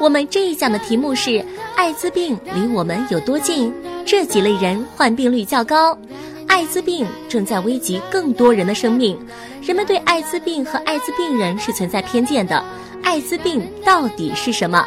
我们这一讲的题目是：艾滋病离我们有多近？这几类人患病率较高，艾滋病正在危及更多人的生命。人们对艾滋病和艾滋病人是存在偏见的。艾滋病到底是什么？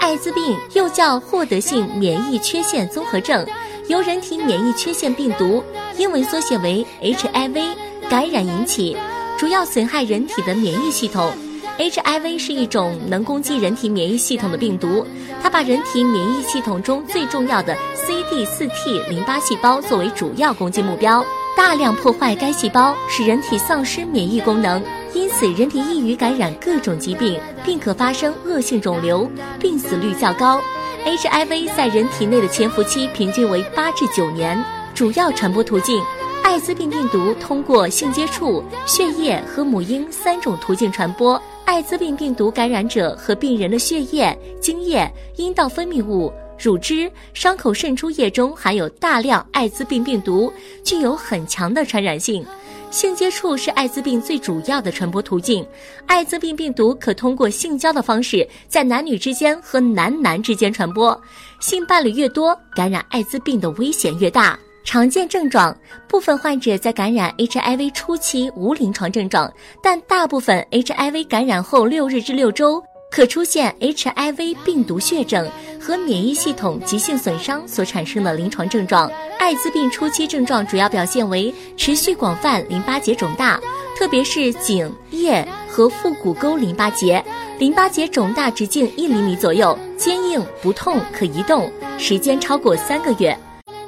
艾滋病又叫获得性免疫缺陷综合症，由人体免疫缺陷病毒（英文缩写为 HIV） 感染引起，主要损害人体的免疫系统。HIV 是一种能攻击人体免疫系统的病毒，它把人体免疫系统中最重要的 CD4T 淋巴细胞作为主要攻击目标，大量破坏该细胞，使人体丧失免疫功能，因此人体易于感染各种疾病，并可发生恶性肿瘤，病死率较高。HIV 在人体内的潜伏期平均为八至九年，主要传播途径。艾滋病病毒通过性接触、血液和母婴三种途径传播。艾滋病病毒感染者和病人的血液、精液、阴道分泌物、乳汁、伤口渗出液中含有大量艾滋病病毒，具有很强的传染性。性接触是艾滋病最主要的传播途径。艾滋病病毒可通过性交的方式在男女之间和男男之间传播。性伴侣越多，感染艾滋病的危险越大。常见症状，部分患者在感染 HIV 初期无临床症状，但大部分 HIV 感染后六日至六周可出现 HIV 病毒血症和免疫系统急性损伤所产生的临床症状。艾滋病初期症状主要表现为持续广泛淋巴结肿大，特别是颈、腋和腹股沟淋巴结，淋巴结肿大直径一厘米左右，坚硬不痛，可移动，时间超过三个月。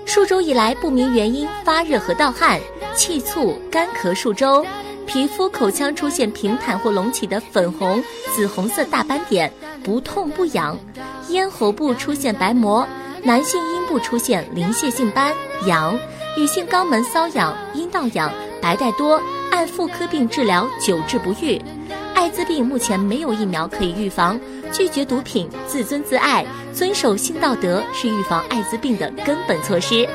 数周以来不明原因发热和盗汗、气促、干咳数周，皮肤口腔出现平坦或隆起的粉红、紫红色大斑点，不痛不痒；咽喉部出现白膜，男性阴部出现鳞屑性斑痒，女性肛门瘙痒、阴道痒、白带多，按妇科病治疗久治不愈。艾滋病目前没有疫苗可以预防。拒绝毒品，自尊自爱，遵守性道德是预防艾滋病的根本措施。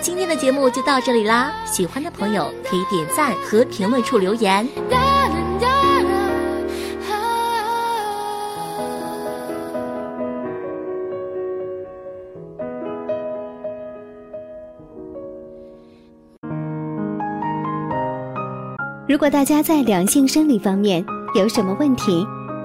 今天的节目就到这里啦，喜欢的朋友可以点赞和评论处留言。如果大家在两性生理方面有什么问题，